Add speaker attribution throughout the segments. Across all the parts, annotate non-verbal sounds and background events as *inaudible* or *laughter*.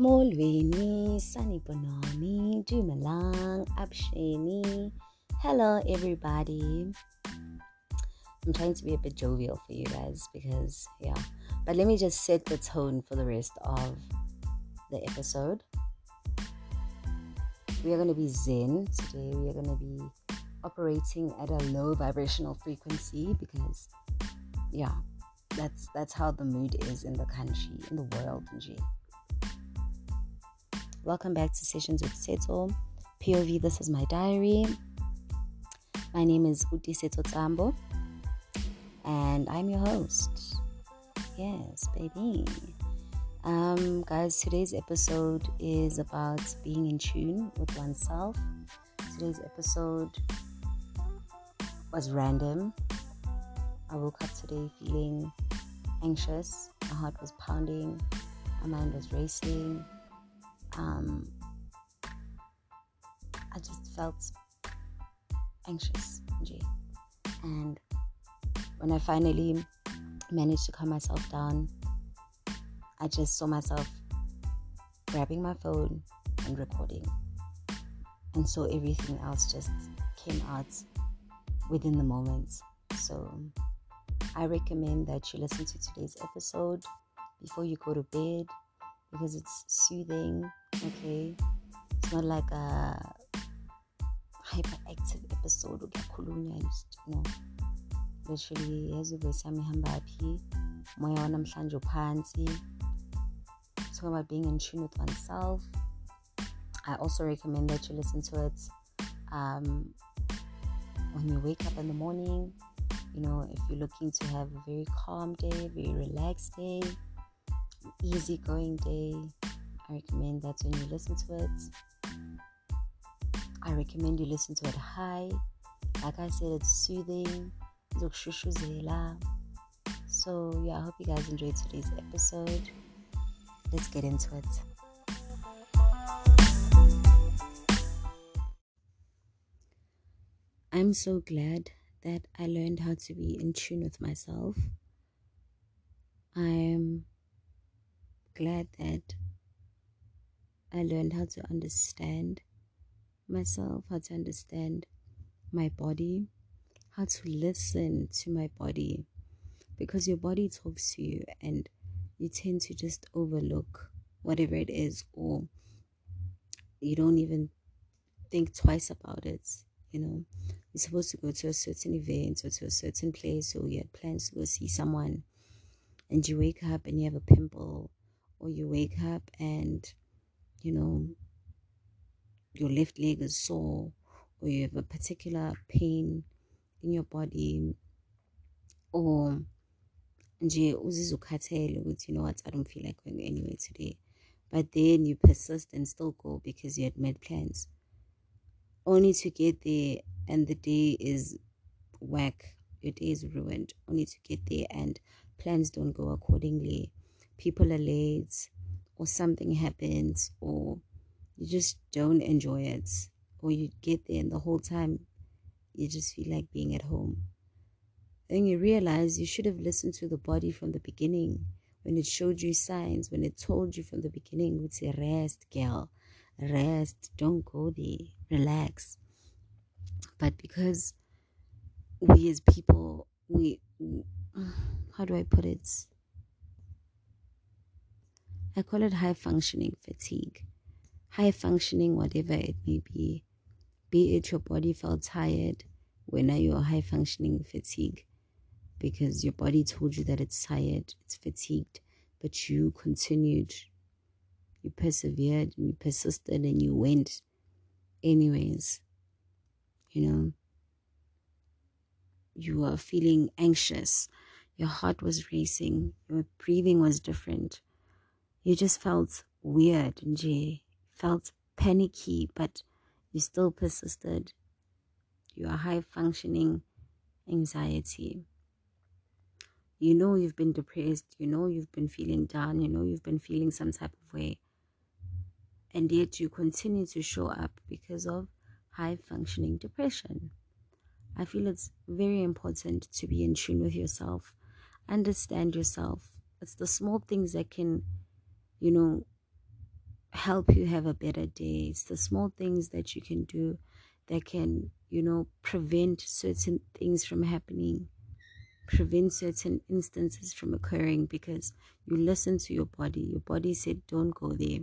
Speaker 1: Molweni, Sanibonani, Dumalang, Absheni. Hello, everybody. I'm trying to be a bit jovial for you guys because, yeah. But let me just set the tone for the rest of the episode. We are going to be Zen today. We are going to be operating at a low vibrational frequency because, yeah, that's that's how the mood is in the country, in the world, G. Welcome back to Sessions with Seto. POV, this is my diary. My name is Uti Seto Tambo, and I'm your host. Yes, baby. Um, guys, today's episode is about being in tune with oneself. Today's episode was random. I woke up today feeling anxious. My heart was pounding. My mind was racing um, I just felt anxious, G. And when I finally managed to calm myself down, I just saw myself grabbing my phone and recording. And so everything else just came out within the moment. So I recommend that you listen to today's episode before you go to bed because it's soothing okay? It's not like a hyperactive episode ukuyakhulunywa just no literally yazi ivoice yami ihamba phi moya wanamhlanje uphansi talking about being in tune with oneself i also recommend that you listen to it um, when you wake up in the morning you know if you're looking to have a very calm day very relaxed day easygoing day I recommend that when you listen to it, I recommend you listen to it high. Like I said, it's soothing. So, yeah, I hope you guys enjoyed today's episode. Let's get into it. I'm so glad that I learned how to be in tune with myself. I'm glad that I learned how to understand myself, how to understand my body, how to listen to my body. Because your body talks to you and you tend to just overlook whatever it is, or you don't even think twice about it. You know, you're supposed to go to a certain event or to a certain place, or you had plans to go see someone, and you wake up and you have a pimple, or you wake up and you know, your left leg is sore or you have a particular pain in your body or nje uzizwa ukhathele ukuthi you know what I don't feel like going anywhere today. But then you persist and still go because you had made plans. Only to get there and the day is whack. Your day is ruined. Only to get there and plans don't go accordingly people are late or something happens or you just don't enjoy it or you get there and the whole time you just feel like being at home then you realize you should have listened to the body from the beginning. When it showed you signs when it told you from the beginning would say rest girl rest don't go there relax. But because we as people we how do i put it I call it high functioning fatigue. High functioning, whatever it may be. Be it your body felt tired, when are you high functioning fatigue? Because your body told you that it's tired, it's fatigued, but you continued, you persevered, and you persisted, and you went anyways. You know, you were feeling anxious, your heart was racing, your breathing was different you just felt weird and you felt panicky, but you still persisted. You are high functioning anxiety. You know you've been depressed, you know you've been feeling down, you know you've been feeling some type of way. And yet you continue to show up because of high functioning depression. I feel it's very important to be in tune with yourself, understand yourself. It's the small things that can you know, help you have a better day. It's the small things that you can do that can, you know, prevent certain things from happening, prevent certain instances from occurring because you listen to your body. Your body said, don't go there,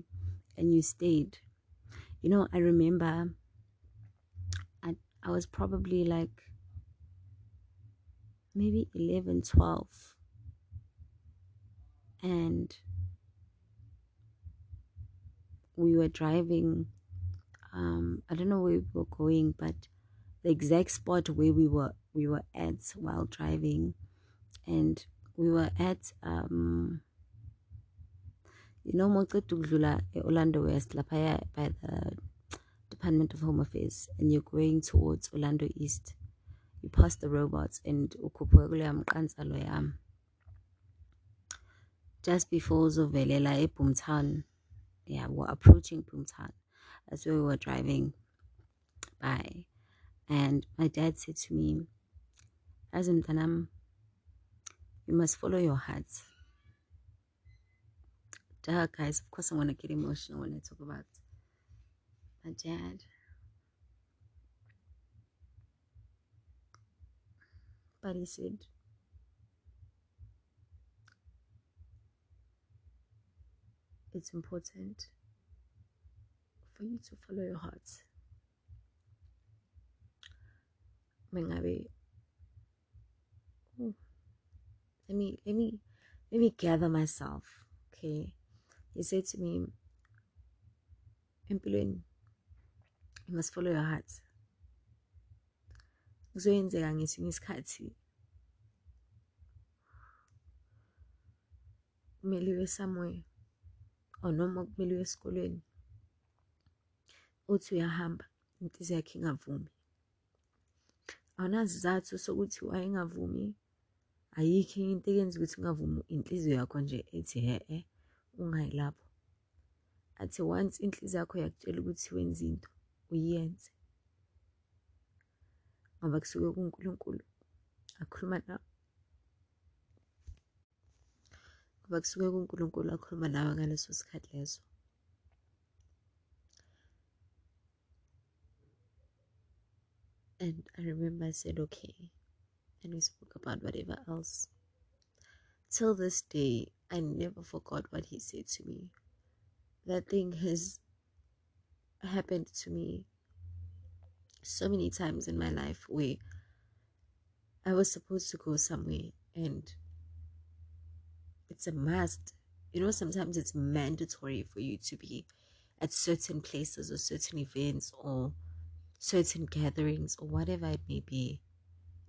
Speaker 1: and you stayed. You know, I remember I, I was probably like maybe 11, 12. And we were driving um i don't know where we were going but the exact spot where we were we were at while driving. And we were at um you know mocet ukudlula Orlando West lapha by the Department of Home Affairs and you're going towards Orlando East. You pass the robots and just before uzovelela eBoomtown yeah we're approaching Boomtown as we were driving by. And my dad said to me as mntanam you must follow your heart. Duh guys of course i want to get emotional when i talk about my dad. But he said it's important for you to follow your heart. Mengabe, oh, hmm, let me let me let me gather myself. Okay, he said to me, "Empilweni, you must follow your heart." kuzoyenzeka ngesinye isikhathi kumele uye somewhere or noma kumele uye esikolweni uthi uyahamba inhliziyo yakhe ingavumi. Awunazi izathu sokuthi wayengavumi? Ayikho into eyenza ukuthi ungavumi inhliziyo yakho nje ethi he-e ungayi lapho athi once inhliziyo yakho yakutshela ukuthi wenze into uyenze. Ngoba kusuke kunkulunkulu akhuluma nawe. Ngoba kusuke kunkulunkulu akhuluma nawe ngaleso sikhathi leso And I remember I said, okay. And we spoke about whatever else. Till this day, I never forgot what he said to me. That thing has happened to me so many times in my life where I was supposed to go somewhere and it's a must. You know, sometimes it's mandatory for you to be at certain places or certain events or certain gatherings or whatever it may be,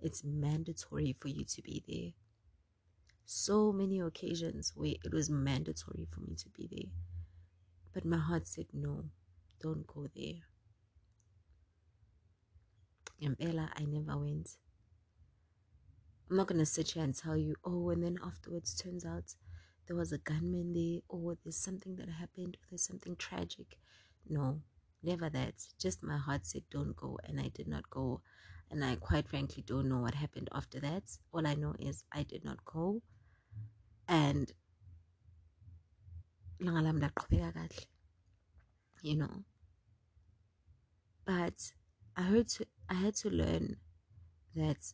Speaker 1: it's mandatory for you to be there. So many occasions where it was mandatory for me to be there. But my heart said, no, don't go there. And Bella, I never went. I'm not to sit here and tell you, oh, and then afterwards turns out there was a gunman there, or there's something that happened, or there's something tragic. No, never that. Just my heart said don't go and i did not go. And i quite frankly don't know what happened after that. All i know is i did not go. And you know. But i heard to i had to learn that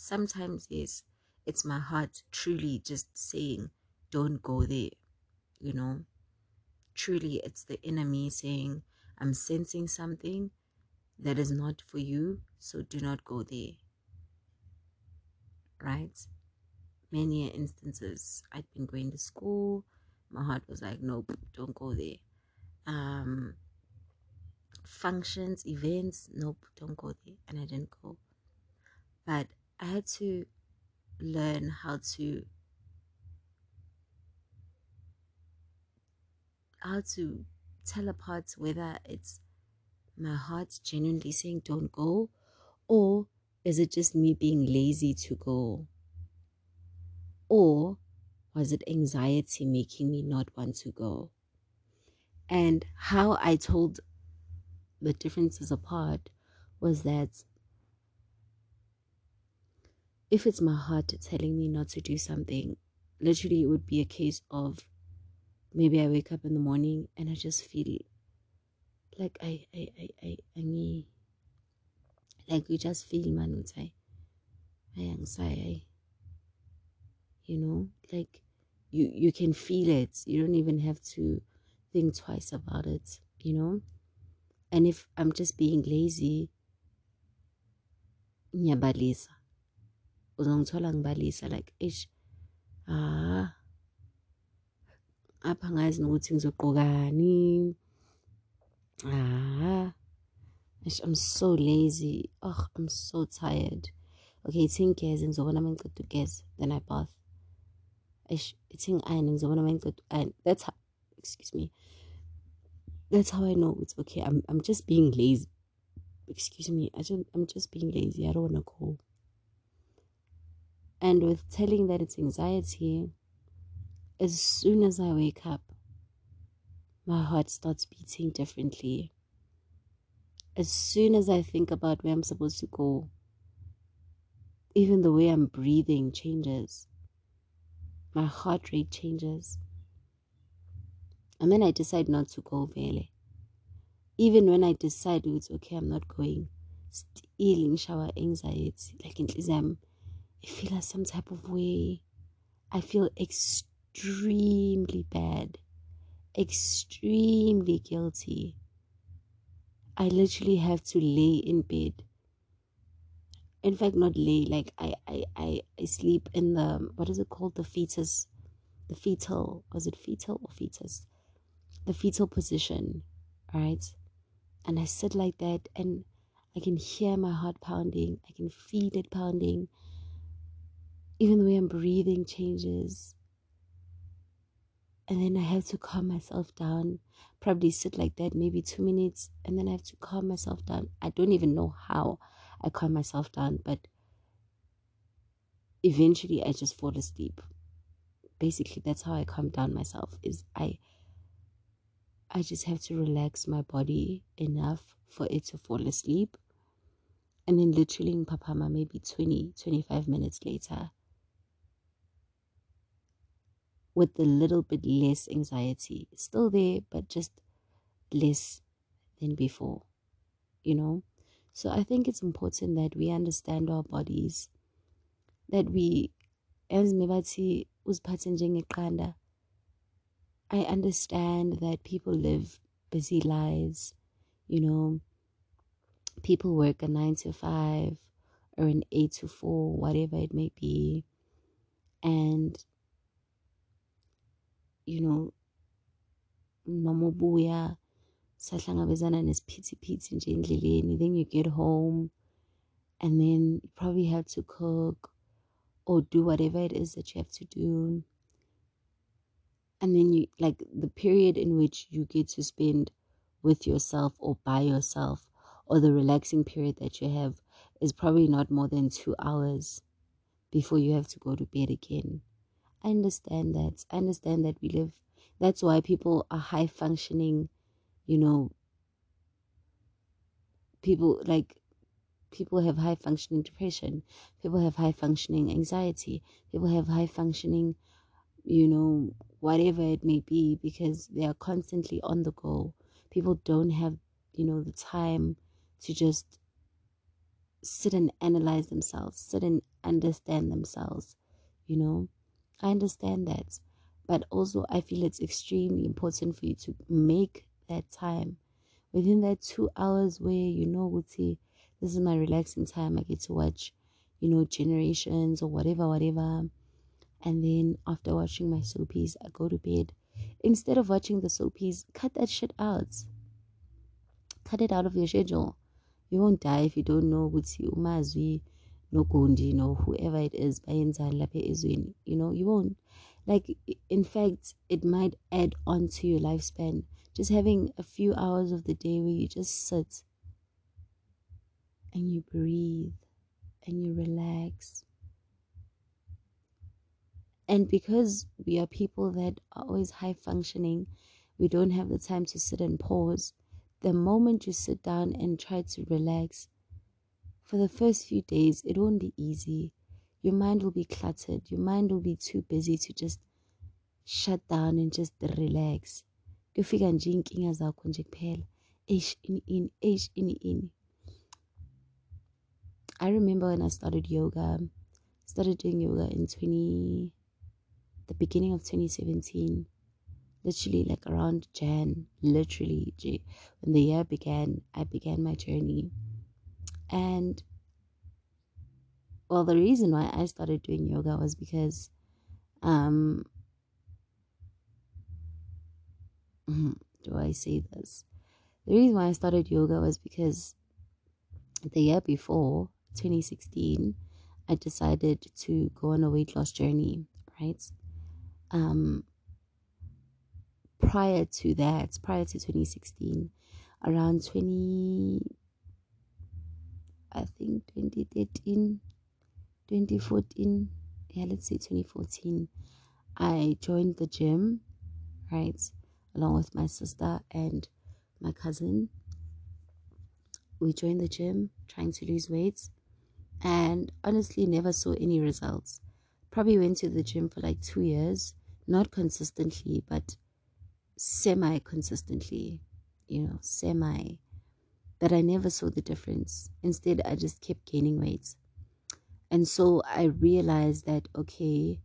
Speaker 1: sometimes yes it's my heart truly just saying don't go there you know truly it's the enemy saying I'm sensing something that is not for you, so do not go there. Right? Many instances, I'd been going to school, my heart was like, nope, don't go there. Um, functions, events, nope, don't go there. And I didn't go. But I had to learn how to how to tell apart whether it's my heart genuinely saying don't go or is it just me being lazy to go? Or was it anxiety making me not want to go? And how i told the differences apart was that if it's my heart telling me not to do something literally it would be a case of maybe I wake up in the morning and I just feel like I I I I, I like you just feel man I I anxiety you know? Like you you can feel it. You don't even have to think twice about it you know? And if i'm just being lazy uzongithola ngibalisa like ish ah apha ngazi nokuthi ah I'm so lazy. Oh I'm so tired. Okay ithi ngigeze ngizobona uma ngiceda ugeze then I bath. Ithi ngi-ayine ngizobona uma ngiceda u-ayine that's excuse me. That's how I know it's okay. I'm, I'm just being lazy. Excuse me I just, I'm just being lazy. I don't want to go and with telling that it's anxiety as soon as I wake up, my heart starts beating differently. As soon as I think about where I'm supposed to go, even the way I'm breathing changes. My heart rate changes. And then I decide not to go, Vele. Even when I decide it's okay, I'm not going, still shower anxiety. Like in Islam, I feel like some type of way. I feel extremely extremely bad, extremely guilty. I literally have to lay in bed. In fact, not lay, like I, I, I, I sleep in the, what is it called? The fetus, the fetal, was it fetal or fetus? The fetal position, right? And I sit like that and I can hear my heart pounding. I can feel it pounding. Even the way I'm breathing changes and then I have to calm myself down. Probably sit like that maybe two minutes, and then I have to calm myself down. I don't even know how I calm myself down, but eventually I just fall asleep. Basically, that's how I calm down myself. Is I I just have to relax my body enough for it to fall asleep. And then literally Papama, maybe 20, 25 minutes later, with a little bit less anxiety. still there, but just less than before, you know? So I think it's important that we understand our bodies, that we, as mebathi uziphathe njengeqanda. I understand that people live busy lives, you know, people work a nine to five or an eight to four, whatever it may be. And you know noma ubuya sahlangabezana nesiphithiphithi nje endleleni then you get home and then you probably have to cook or do whatever it is that you have to do. And then you like the period in which you get to spend with yourself or by yourself or the relaxing period that you have is probably not more than two hours before you have to go to bed again I understand that. I understand that we live. That's why people are high functioning, you know. People like people have high functioning depression. People have high functioning anxiety. People have high functioning, you know, whatever it may be, because they are constantly on the go. People don't have, you know, the time to just sit and analyze themselves, sit and understand themselves, you know. I understand that. But also, I feel it's extremely important for you to make that time within that two hours where you know, Guti, this is my relaxing time. I get to watch, you know, Generations or whatever, whatever. And then after watching my soapies, I go to bed. Instead of watching the soapies, cut that shit out. Cut it out of your schedule. You won't die if you don't know Guti Umazwi nogondi know whoever it is bayenzani lapha ezweni you know you won't. Like in fact it might add on to your lifespan. Just having a few hours of the day where you just sit and you breathe and you relax. And because we are people that are always high functioning we don't have the time to sit and pause. The moment you sit down and try to relax for the first few days, it won't be easy. Your mind will be cluttered. Your mind will be too busy to just shut down and just relax. I remember when I started yoga. Started doing yoga in 20 the beginning of 2017 literally like around Jan literally when the year began I began my journey and well the reason why I started doing yoga was because um *laughs* do I say this? The reason why I started yoga was because the year before, 2016, I decided to go on a weight loss journey, right? Um, prior to that, prior to 2016, around 20, I think 2013, 2014, yeah, let's say 2014, I joined the gym, right? along with my sister and my cousin. We joined the gym trying to lose weight and honestly never saw any results. Probably went to the gym for like two years, not consistently, but semi consistently, you know, semi. But I never saw the difference. Instead, I just kept gaining weight. And so I realized that, okay,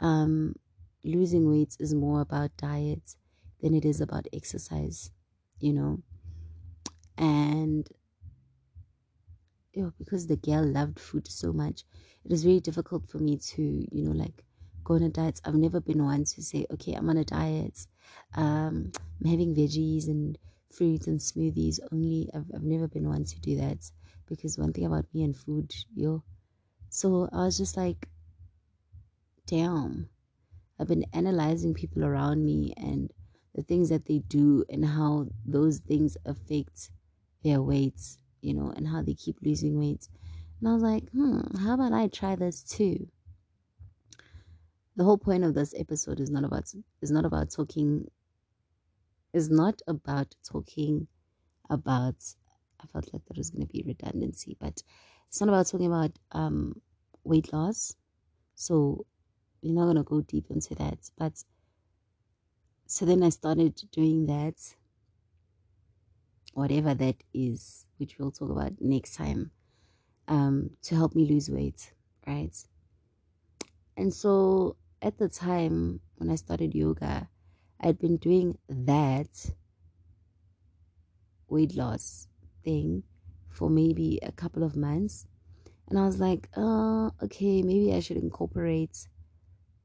Speaker 1: um, losing weight is more about diet than it is about exercise, you know. And you know, because the girl loved food so much, it was very difficult for me to, you know, like go on a diet. I've never been one to say, okay, I'm on a diet. Um, I'm having veggies and fruits and smoothies only. I've, I've never been one to do that because one thing about me and food, yo. So I was just like, damn. I've been analyzing people around me and the things that they do and how those things affect their weights, you know, and how they keep losing weight. And I was like, hmm, how about I try this too? The whole point of this episode is not about is not about talking is not about talking about I felt like there was gonna be redundancy, but it's not about talking about um weight loss. So we're not gonna go deep into that. But so then I started doing that, whatever that is, which we'll talk about next time, um, to help me lose weight, right? And so at the time when I started yoga, I'd been doing that weight loss thing for maybe a couple of months. And I was like, oh, okay, maybe I should incorporate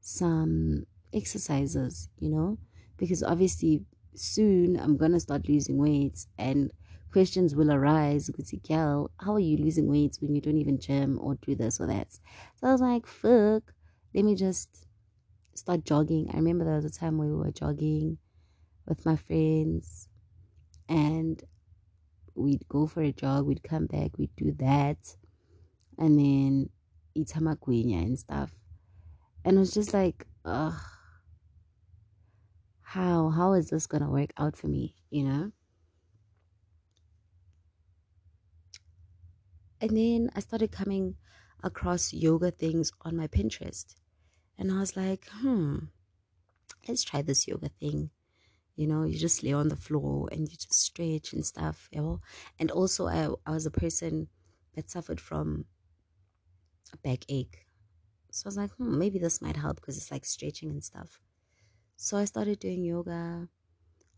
Speaker 1: some exercises, you know, because obviously soon I'm gonna start losing weight and questions will arise girl, how are you losing weight when you don't even gym or do this or that? So I was like, fuck, let me just start jogging. I remember there was a time we were jogging with my friends and we'd go for a jog, we'd come back, we'd do that, and then eat hamaguenya and stuff. And it was just like, ugh how how is this gonna work out for me you know and then i started coming across yoga things on my pinterest and i was like hmm let's try this yoga thing you know you just lay on the floor and you just stretch and stuff you know and also i, I was a person that suffered from a backache so i was like hmm maybe this might help because it's like stretching and stuff so I started doing yoga.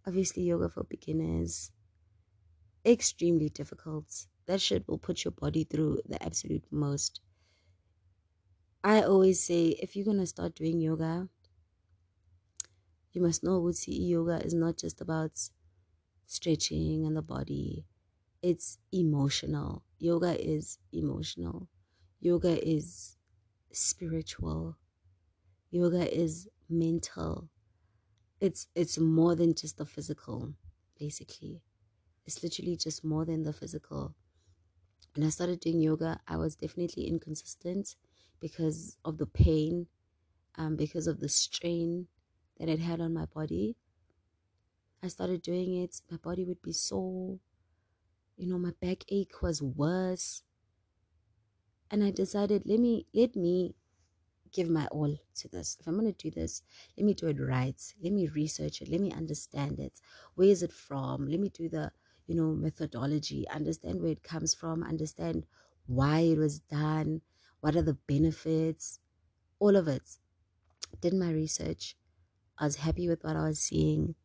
Speaker 1: Obviously, yoga for beginners. Extremely difficult. That shit will put your body through the absolute most. I always say if you're gonna start doing yoga, you must know Wutsi yoga is not just about stretching and the body. It's emotional. Yoga is emotional. Yoga is spiritual. Yoga is mental it's it's more than just the physical basically it's literally just more than the physical when i started doing yoga i was definitely inconsistent because of the pain um because of the strain that it had on my body i started doing it my body would be sore you know my backache was worse and i decided let me let me give my all to this. If I'm to do this, let me do it right. Let me research it. Let me understand it. Where is it from? Let me do the, you know, methodology, understand where it comes from, understand why it was done, what are the benefits, all of it. Did my research. I was happy with what I was seeing.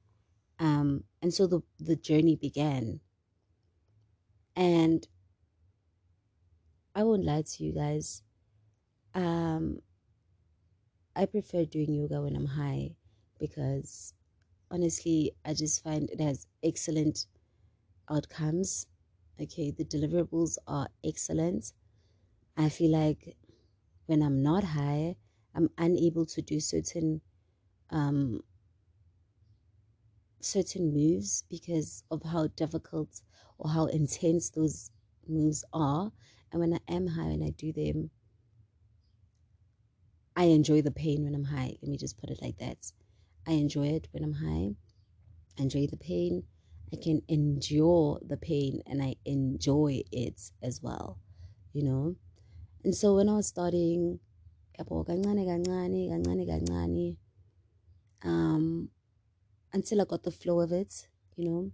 Speaker 1: Um, and so the, the journey began. And I won't lie to you guys. Um, I prefer doing yoga when I'm high because honestly, I just find it has excellent outcomes. Okay, the deliverables are excellent. I feel like when I'm not high, I'm unable to do certain um certain moves because of how difficult or how intense those moves are. And when I am high and I do them, I enjoy the pain when I'm high. Let me just put it like that. I enjoy it when I'm high. I enjoy the pain. I can endure the pain and I enjoy it as well, you know. And so when I was starting, um, until I got the flow of it, you know,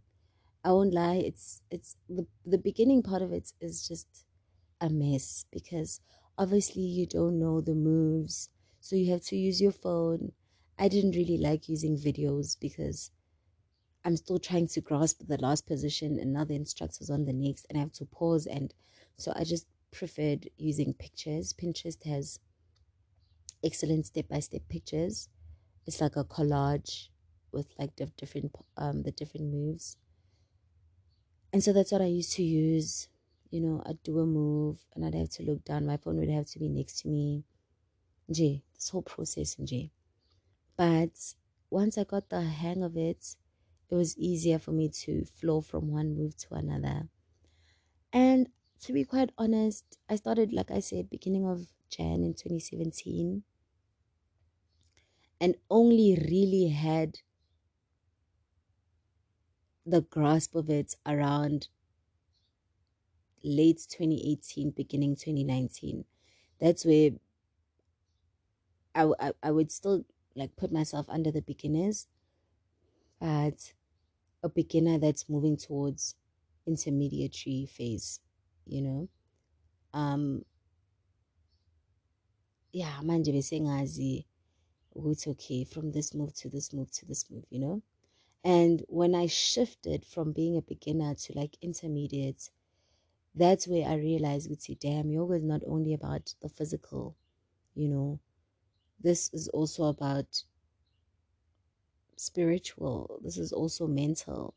Speaker 1: I won't lie. It's it's the the beginning part of it is just a mess because obviously you don't know the moves so you have to use your phone i didn't really like using videos because i'm still trying to grasp the last position and now the instructors on the next and i have to pause and so i just preferred using pictures pinterest has excellent step-by-step pictures it's like a collage with like the different um the different moves and so that's what i used to use you know, I'd do a move and I'd have to look down. My phone would have to be next to me. J, this whole process in J. But once I got the hang of it, it was easier for me to flow from one move to another. And to be quite honest, I started, like I said, beginning of Jan in 2017 and only really had the grasp of it around late 2018, beginning 2019. That's where I, I, I would still like put myself under the beginners, but a beginner that's moving towards intermediary phase, you know. Um yeah, manje bese ngazi ukuthi okay, from this move to this move to this move, you know. And when I shifted from being a beginner to like intermediate, that's where I realized, see, damn, yoga is not only about the physical, you know, this is also about spiritual, this is also mental,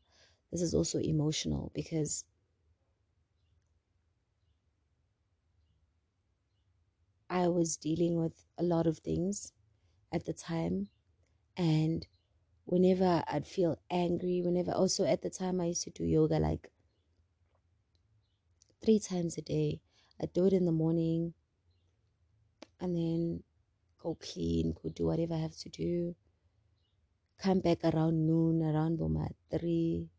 Speaker 1: this is also emotional because I was dealing with a lot of things at the time. And whenever I'd feel angry, whenever also at the time I used to do yoga like three times a day. I'd do it in the morning and then go clean, go do whatever I have to do. Come back around noon, around Boma three,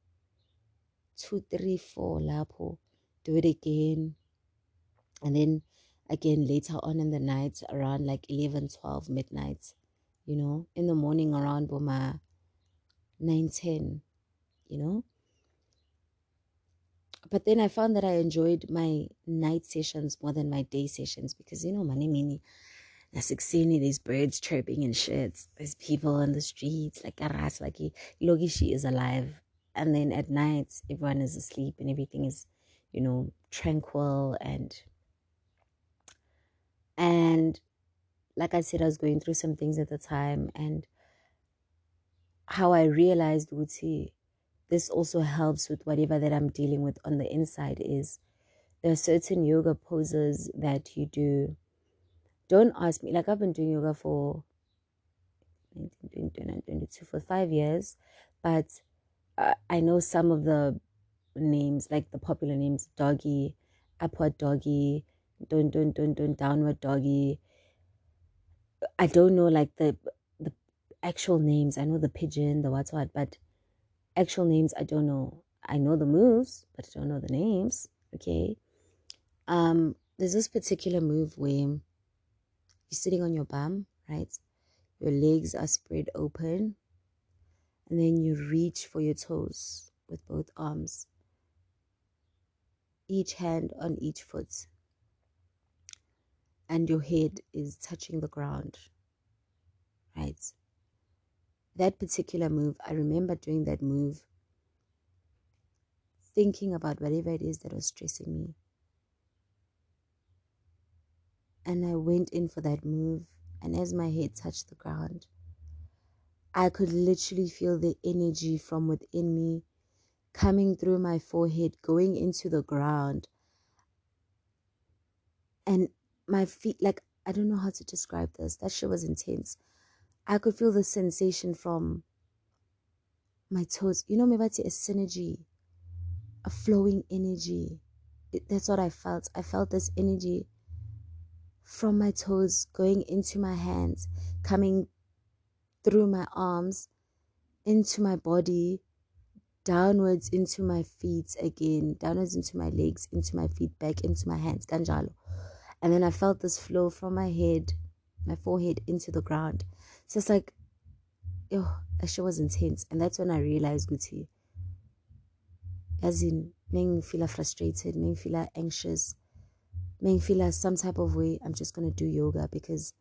Speaker 1: two, three, four, lapo. Do it again. And then again later on in the night, around like 11, 12, midnight, you know, in the morning around Boma 9, 10, you know but then I found that I enjoyed my night sessions more than my day sessions because you know, mani mini, nasekuseni there's birds chirping and shit. There's people on the streets like aras like logishi is alive, and then at night everyone is asleep and everything is, you know, tranquil and and like I said, I was going through some things at the time and how I realized Wuti this also helps with whatever that I'm dealing with on the inside is there are certain yoga poses that you do. Don't ask me, like I've been doing yoga for 1922 for five years, but uh, I know some of the names, like the popular names, doggy, upward doggy, don't don't don't don't downward doggy. I don't know like the the actual names. I know the pigeon, the what's what, but actual names I don't know. I know the moves, but I don't know the names. Okay. Um, there's this particular move where you're sitting on your bum, right? Your legs are spread open. And then you reach for your toes with both arms, each hand on each foot. And your head is touching the ground, right? That particular move, I remember doing that move, thinking about whatever it is that was stressing me. And I went in for that move. And as my head touched the ground, I could literally feel the energy from within me coming through my forehead, going into the ground. And my feet, like, I don't know how to describe this. That shit was intense. I could feel the sensation from my toes. You know, maybe it's a synergy, a flowing energy. It, that's what I felt. I felt this energy from my toes going into my hands, coming through my arms, into my body, downwards into my feet again, downwards into my legs, into my feet, back into my hands, ganjalo. And then I felt this flow from my head, my forehead into the ground. So it's like, oh, that shit was intense. And that's when I realized, Guti, as in, making feel frustrated, making feel anxious, making feel some type of way, I'm just going to do yoga because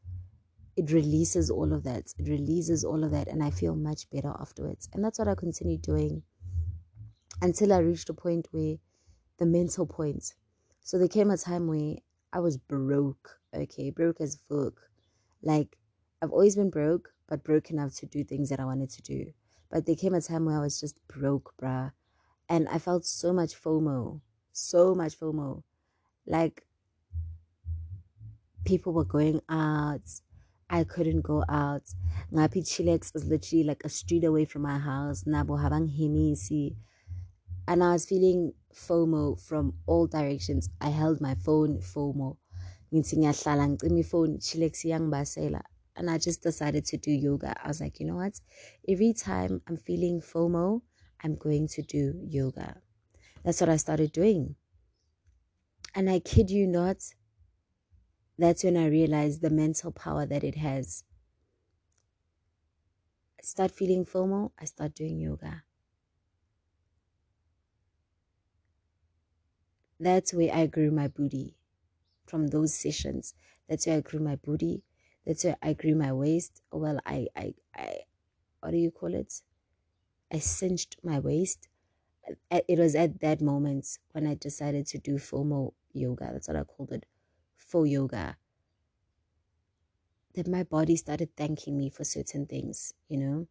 Speaker 1: it releases all of that. It releases all of that, and I feel much better afterwards. And that's what I continued doing until I reached a point where the mental point. So there came a time where I was broke, okay, broke as fuck. Like, I've always been broke, but broke enough to do things that I wanted to do. But there came a time where I was just broke, bruh. And I felt so much FOMO, so much FOMO. Like, people were going out. I couldn't go out. Ngapi Chilex was literally like a street away from my house. Nabo habang himisi. And I was feeling FOMO from all directions. I held my phone FOMO. And I just decided to do yoga. I was like, you know what? Every time I'm feeling FOMO, I'm going to do yoga. That's what I started doing. And I kid you not, that's when I realized the mental power that it has. I start feeling FOMO, I start doing yoga. That's where I grew my booty from those sessions. That's where I grew my booty. That's where I grew my waist. Well, I, I, I, what do you call it? I cinched my waist. It was at that moment when I decided to do FOMO yoga. That's what I called it for yoga that my body started thanking me for certain things, you know.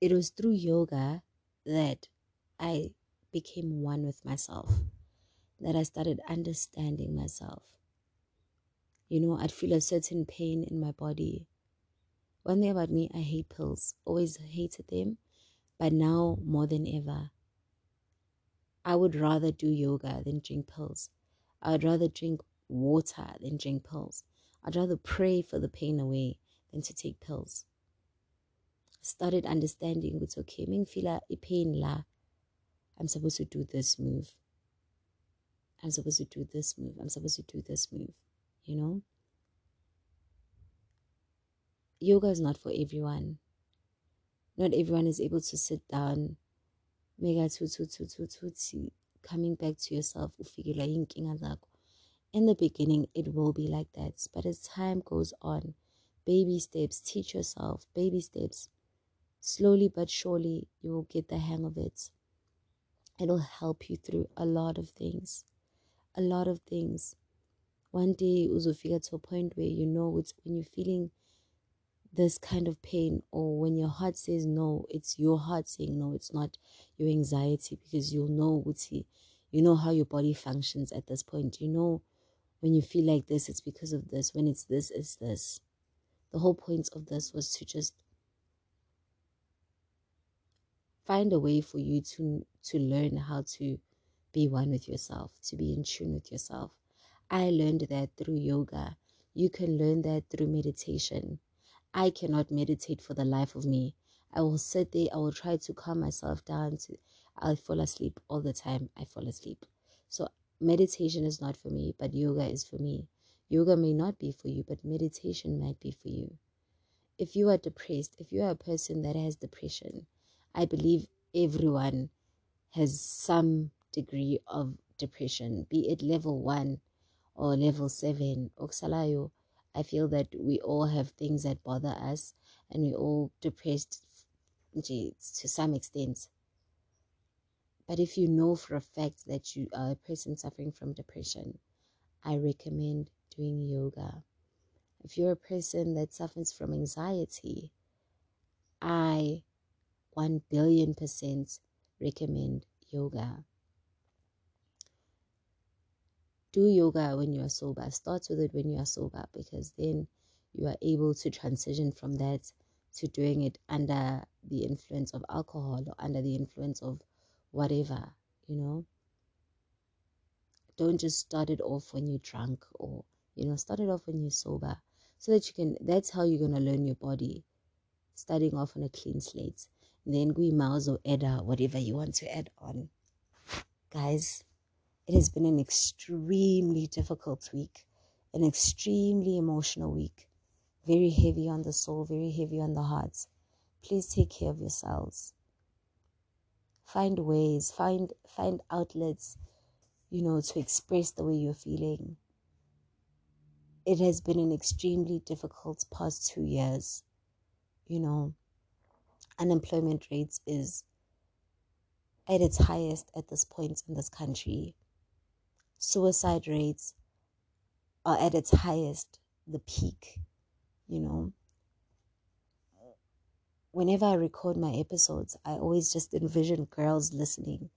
Speaker 1: It was through yoga that I became one with myself, that I started understanding myself. You know, I'd feel a certain pain in my body. One thing about me, I hate pills, always hated them, but now more than ever, I would rather do yoga than drink pills. I'd rather drink water than drink pills. I'd rather pray for the pain away than to take pills. Started understanding it's okay. Ming feel a pain la. I'm supposed to do this move. I'm supposed to do this move. I'm supposed to do this move. You know? Yoga is not for everyone. Not everyone is able to sit down mega coming back to yourself in the beginning it will be like that but as time goes on baby steps teach yourself baby steps slowly but surely you will get the hang of it. It'll help you through a lot of things a lot of things. One day it'll figure to a point where you know it's when you're feeling this kind of pain or when your heart says no it's your heart saying no it's not your anxiety because you'll know Uti, you know how your body functions at this point. You know when you feel like this it's because of this. When it's this it's this. The whole point of this was to just find a way for you to to learn how to be one with yourself to be in tune with yourself i learned that through yoga you can learn that through meditation I cannot meditate for the life of me. I will sit there, I will try to calm myself down. To, I'll fall asleep all the time. I fall asleep. So meditation is not for me, but yoga is for me. Yoga may not be for you, but meditation might be for you. If you are depressed, if you are a person that has depression, I believe everyone has some degree of depression, be it level one or level seven. Oksalayo, I feel that we all have things that bother us and we all depressed to some extent. But if you know for a fact that you are a person suffering from depression, I recommend doing yoga. If you're a person that suffers from anxiety, I 1 billion percent recommend yoga. Do yoga when you are sober. Start with it when you are sober because then you are able to transition from that to doing it under the influence of alcohol or under the influence of whatever, you know. Don't just start it off when you're drunk or, you know, start it off when you're sober so that you can, that's how you're going to learn your body, starting off on a clean slate. Then go mouse or add whatever you want to add on. Guys, it has been an extremely difficult week, an extremely emotional week, very heavy on the soul, very heavy on the heart. Please take care of yourselves find ways find find outlets you know to express the way you're feeling it has been an extremely difficult past two years you know unemployment rates is at its highest at this point in this country suicide rates are at its highest the peak you know whenever I record my episodes, I always just envision girls listening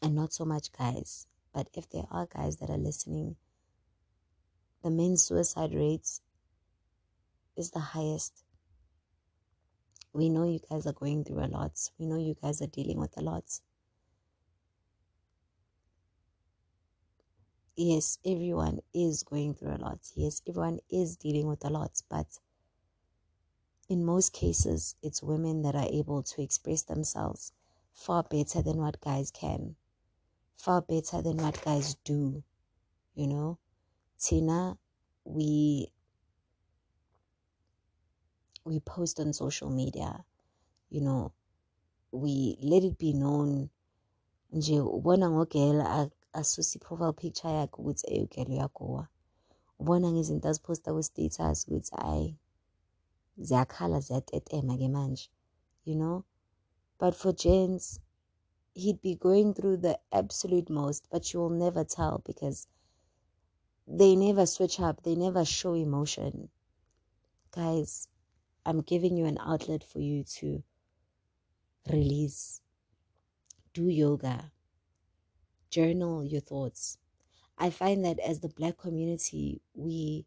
Speaker 1: and not so much guys. But if there are guys that are listening, the men's suicide rates is the highest. We know you guys are going through a lot. We know you guys are dealing with a lot. Yes, everyone is going through a lot. Yes, everyone is dealing with a lot, but in most cases, it's women that are able to express themselves far better than what guys can, far better than what guys do. You know, Tina, we we post on social media, you know, we let it be known. Nje ubona ngogela asusa i-profile picture yakhe ukuthi eyugelo uyagowa. Ubona ngezinto aziphosta ku-status ukuthi ayi ziyakhala ziyatetema ke manje you know? But for gents he'd be going through the absolute most but you will never tell because they never switch up they never show emotion. Guys i'm giving you an outlet for you to release do yoga journal your thoughts i find that as the black community we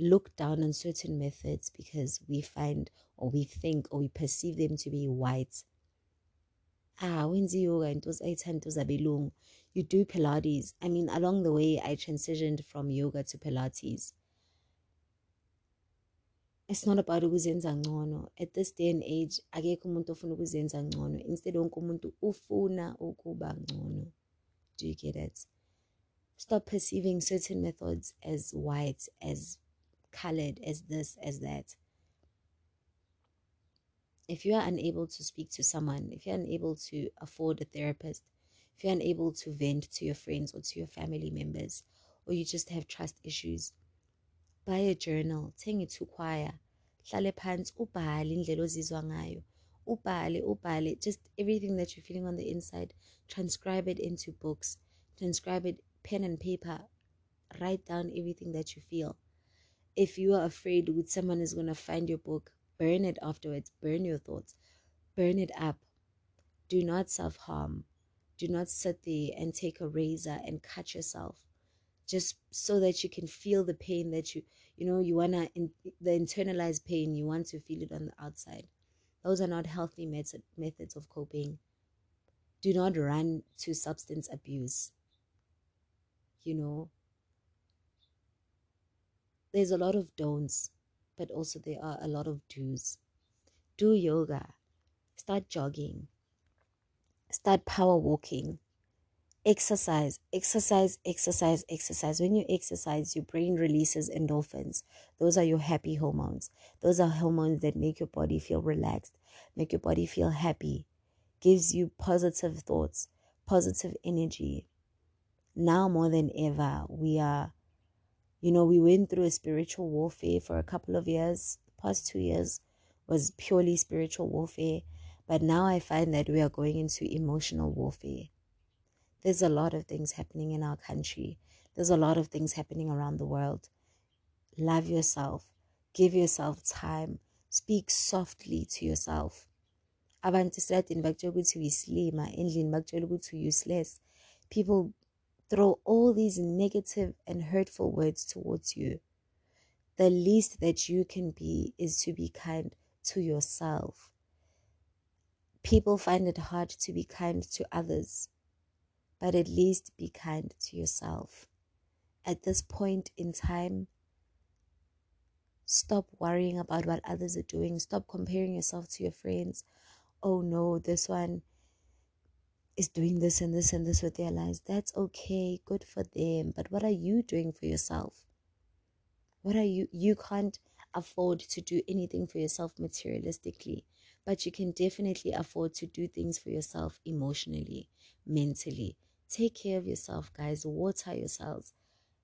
Speaker 1: look down on certain methods because we find or we think or we perceive them to be white. Ah, wenzi yoga ayithanda zabelungu. You do Pilates. I mean, along the way, I transitioned from yoga to Pilates. It's not about ukuzenza ngcono. At this day and age, akekho umuntu ofuna ukuzenza ngcono. Instead, wonke umuntu ufuna ukuba ngcono. Do you get it? Stop perceiving certain methods as white, as colored as this, as that. If you are unable to speak to someone, if you're unable to afford a therapist, if you're unable to vent to your friends or to your family members, or you just have trust issues, buy a journal, take it to choir, hlale phansi ubhale indlela ozizwa ngayo ubhale ubhale just everything that you're feeling on the inside transcribe it into books transcribe it pen and paper write down everything that you feel if you are afraid that someone is going to find your book, burn it afterwards, burn your thoughts, burn it up. Do not self harm. Do not sit there and take a razor and cut yourself just so that you can feel the pain that you, you know, you want to, in, the internalized pain, you want to feel it on the outside. Those are not healthy method, methods of coping. Do not run to substance abuse. You know, there's a lot of don'ts, but also there are a lot of do's. Do yoga, start jogging, start power walking, exercise exercise exercise exercise. When you exercise your brain releases endorphins. Those are your happy hormones. Those are hormones that make your body feel relaxed make your body feel happy gives you positive thoughts positive energy. Now more than ever we are you know we went through a spiritual warfare for a couple of years. The past two years was purely spiritual warfare. But now i find that we are going into emotional warfare there's a lot of things happening in our country. There's a lot of things happening around the world. Love yourself. Give yourself time. Speak softly to yourself. abantu esitradini bakutshela ukuthi uyislima endlini bakutshela ukuthi useless people throw all these negative and hurtful words towards you the least that you can be is to be kind to yourself people find it hard to be kind to others but at least be kind to yourself. At this point in time, stop worrying about what others are doing. Stop comparing yourself to your friends. Oh no, this one is doing this and this and this with their lives. That's okay, good for them. But what are you doing for yourself? What are you? You can't afford to do anything for yourself materialistically, but you can definitely afford to do things for yourself emotionally, mentally, Take care of yourself, guys. Water yourselves.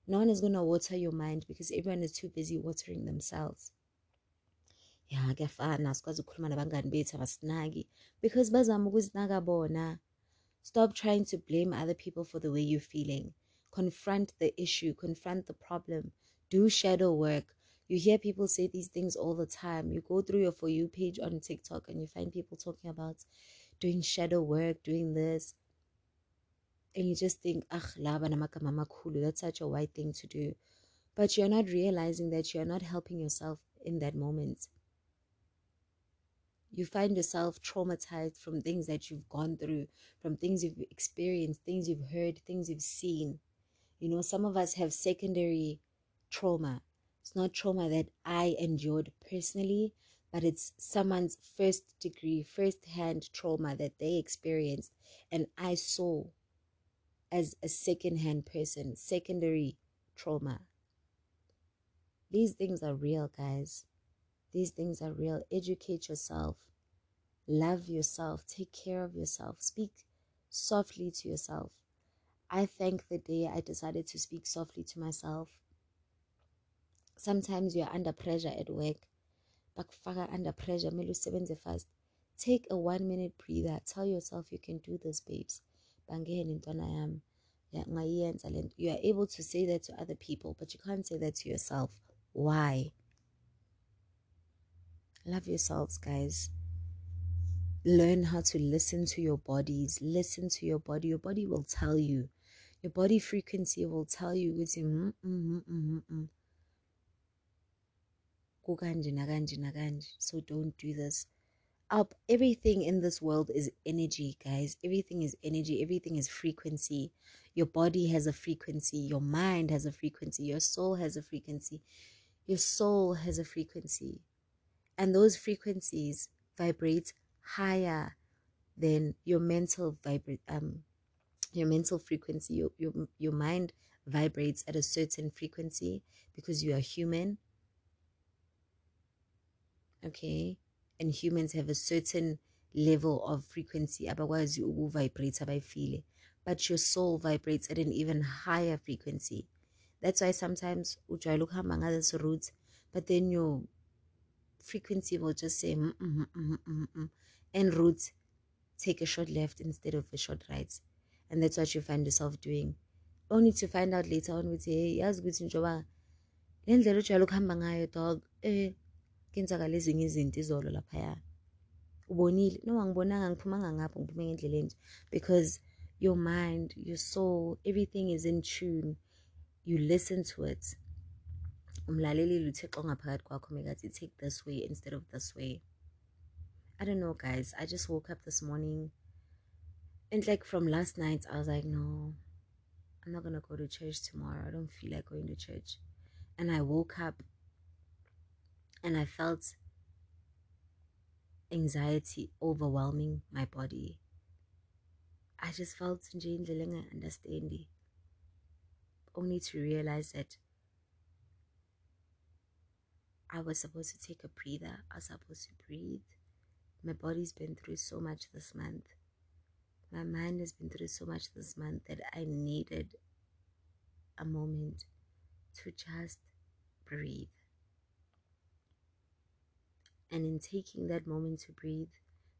Speaker 1: No one is going to water your mind because everyone is too busy watering themselves. ya kuyafana sikwazi ukukhuluma nabangani bethu abasinaki. Because bazama ukuzinaka bona. Stop trying to blame other people for the way you're feeling. Confront the issue confront the problem. Do shadow work. You hear people say these things all the time. You go through your for you page on tiktok and you find people talking about doing shadow work doing this and you just think, ah, laba namagama amakhulu, that's such a white thing to do. But you're not realizing that you're not helping yourself in that moment. You find yourself traumatized from things that you've gone through, from things you've experienced, things you've heard, things you've seen. You know, some of us have secondary trauma. It's not trauma that I endured personally, but it's someone's first degree, first hand trauma that they experienced and I saw as a second-hand person, secondary trauma. These things are real, guys. These things are real. Educate yourself. Love yourself. Take care of yourself. Speak softly to yourself. I thank the day I decided to speak softly to myself. Sometimes you're under pressure at work. Bakufaka under pressure. Melu sebenze fast. Take a one minute breather. Tell yourself you can do this, babes bangene ntwana yami. Ngayenza you are able to say that to other people but you can't say that to yourself. Why? Love yourselves guys. Learn how to listen to your bodies. Listen to your body. Your body will tell you. Your body frequency will tell you ukuthi mm, mm, mm, mm, mm. so don't do this up everything in this world is energy guys. Everything is energy. Everything is frequency. Your body has a frequency. Your mind has a frequency. Your soul has a frequency. Your soul has a frequency. And those frequencies vibrate higher than your mental vibrate um your mental frequency. Your, your your mind vibrates at a certain frequency because you are human. Okay and humans have a certain level of frequency abakwazi ukuvibrate abayifile but your soul vibrates at an even higher frequency. That's why sometimes ujwayele ukuhamba ngales route but then your frequency will just say mm -mm, mm -mm, mm and route take a short left instead of a short right. And that's what you find yourself doing. Only to find out later on ukuthi hey yazi ukuthi njengoba le ndlela ujwayele ukuhamba dog eh kenzakala ezinye izinto izolo laphaya. Ubonile? No angibonanga ngiphumanga ngapho ngiphume ngendlela enje. Because your mind your soul everything is in tune. You listen to it. Umlalelile uthixo ngaphakathi kwakho mekathi take this way instead of this way. I don't know guys. I just woke up this morning and like from last night i was like no i'm not gonna go to church tomorrow. I don't feel like going to church. And i woke up and I felt anxiety overwhelming my body. I just felt nje indlela understanding only to realize that I was supposed to take a breather. I was supposed to breathe. My body's been through so much this month. My mind has been through so much this month that I needed a moment to just breathe. And in taking that moment to breathe,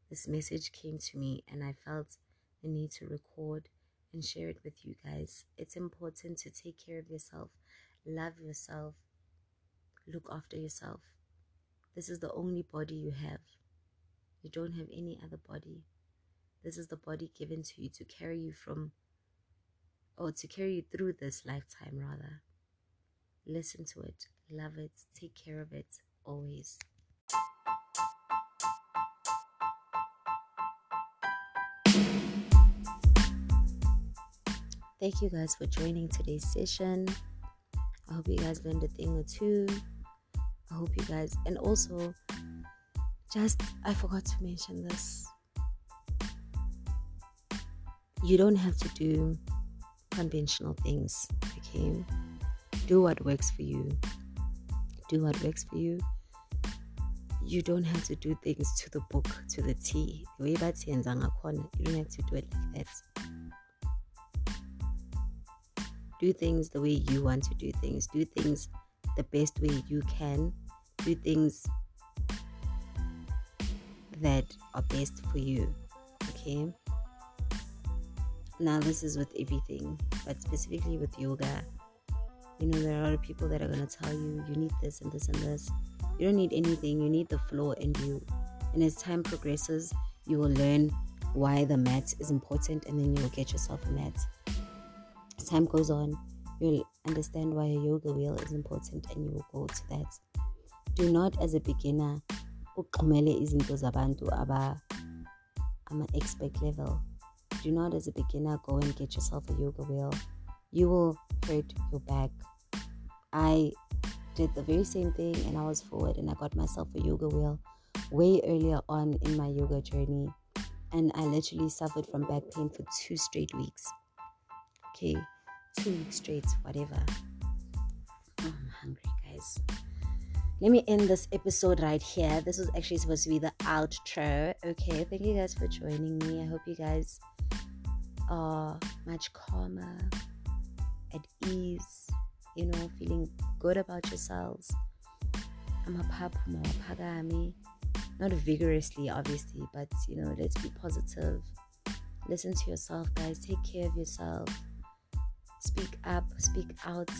Speaker 1: this message came to me, and I felt the need to record and share it with you guys. It's important to take care of yourself, love yourself, look after yourself. This is the only body you have. You don't have any other body. This is the body given to you to carry you from, or to carry you through this lifetime, rather. Listen to it, love it, take care of it always. Thank you guys for joining today's session. I hope you guys learned a thing or two. I hope you guys, and also, just I forgot to mention this. You don't have to do conventional things, okay? Do what works for you. Do what works for you. You don't have to do things to the book, to the T. You don't have to do it like that do things the way you want to do things. Do things the best way you can. Do things that are best for you okay? Now this is with everything but specifically with yoga. You know there are a lot of people that are going to tell you you need this and this and this. You don't need anything. You need the flow and you. And as time progresses you will learn why the mat is important and then you will get yourself a mat time goes on, you'll understand why a yoga wheel is important and you will go to that. Do not, as a beginner, uqamele izinto zabantu aba ama expert level. Do not, as a beginner, go and get yourself a yoga wheel. You will hurt your back. I did the very same thing and I was forward and I got myself a yoga wheel way earlier on in my yoga journey. And I literally suffered from back pain for two straight weeks. Okay, two weeks straight, whatever. Oh, I'm hungry, guys. Let me end this episode right here. This was actually supposed to be the outro. Okay, thank you guys for joining me. I hope you guys are much calmer, at ease, you know, feeling good about yourselves. I'm a pap, pagami. Not vigorously, obviously, but you know, let's be positive. Listen to yourself, guys. Take care of yourself Speak up, speak out.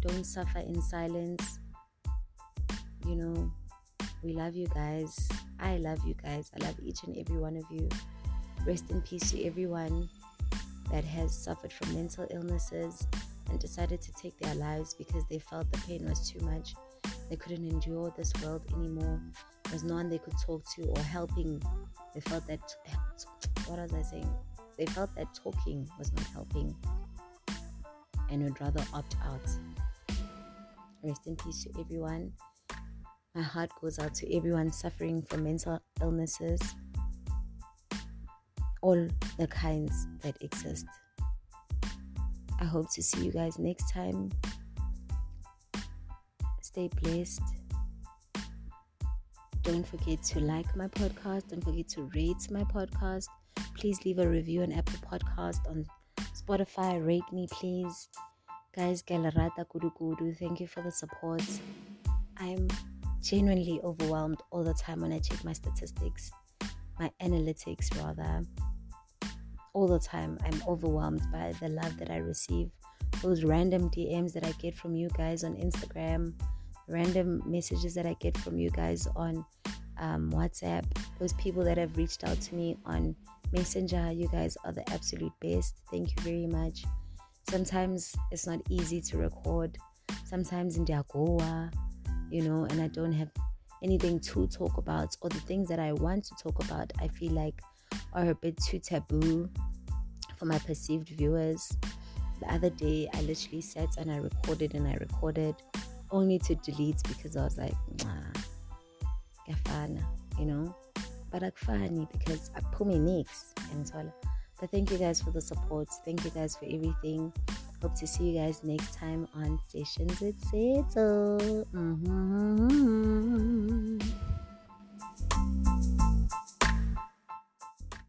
Speaker 1: Don't suffer in silence. You know, we love you guys. I love you guys. I love each and every one of you. Rest in peace to everyone that has suffered from mental illnesses and decided to take their lives because they felt the pain was too much. They couldn't endure this world anymore. There was no one they could talk to or helping. They felt that, what was I saying? They felt that talking was not helping and would rather opt out. Rest in peace to everyone. My heart goes out to everyone suffering from mental illnesses, all the kinds that exist. I hope to see you guys next time. Stay blessed. Don't forget to like my podcast. Don't forget to rate my podcast. Please leave a review on Apple Podcast on Spotify, rate me, please. Guys, Galarata Kudu Kudu, thank you for the support. I'm genuinely overwhelmed all the time when I check my statistics, my analytics rather. All the time, I'm overwhelmed by the love that I receive. Those random DMs that I get from you guys on Instagram, random messages that I get from you guys on um, WhatsApp, those people that have reached out to me on Messenger. You guys are the absolute best. Thank you very much. Sometimes it's not easy to record. Sometimes in Diagoa, you know, and I don't have anything to talk about, or the things that I want to talk about, I feel like are a bit too taboo for my perceived viewers. The other day, I literally sat and I recorded and I recorded only to delete because I was like, yafana you know but akufani because aphumi so yangithola but thank you guys for the support thank you guys for everything hope to see you guys next time on sessions with Seto. Mm-hmm.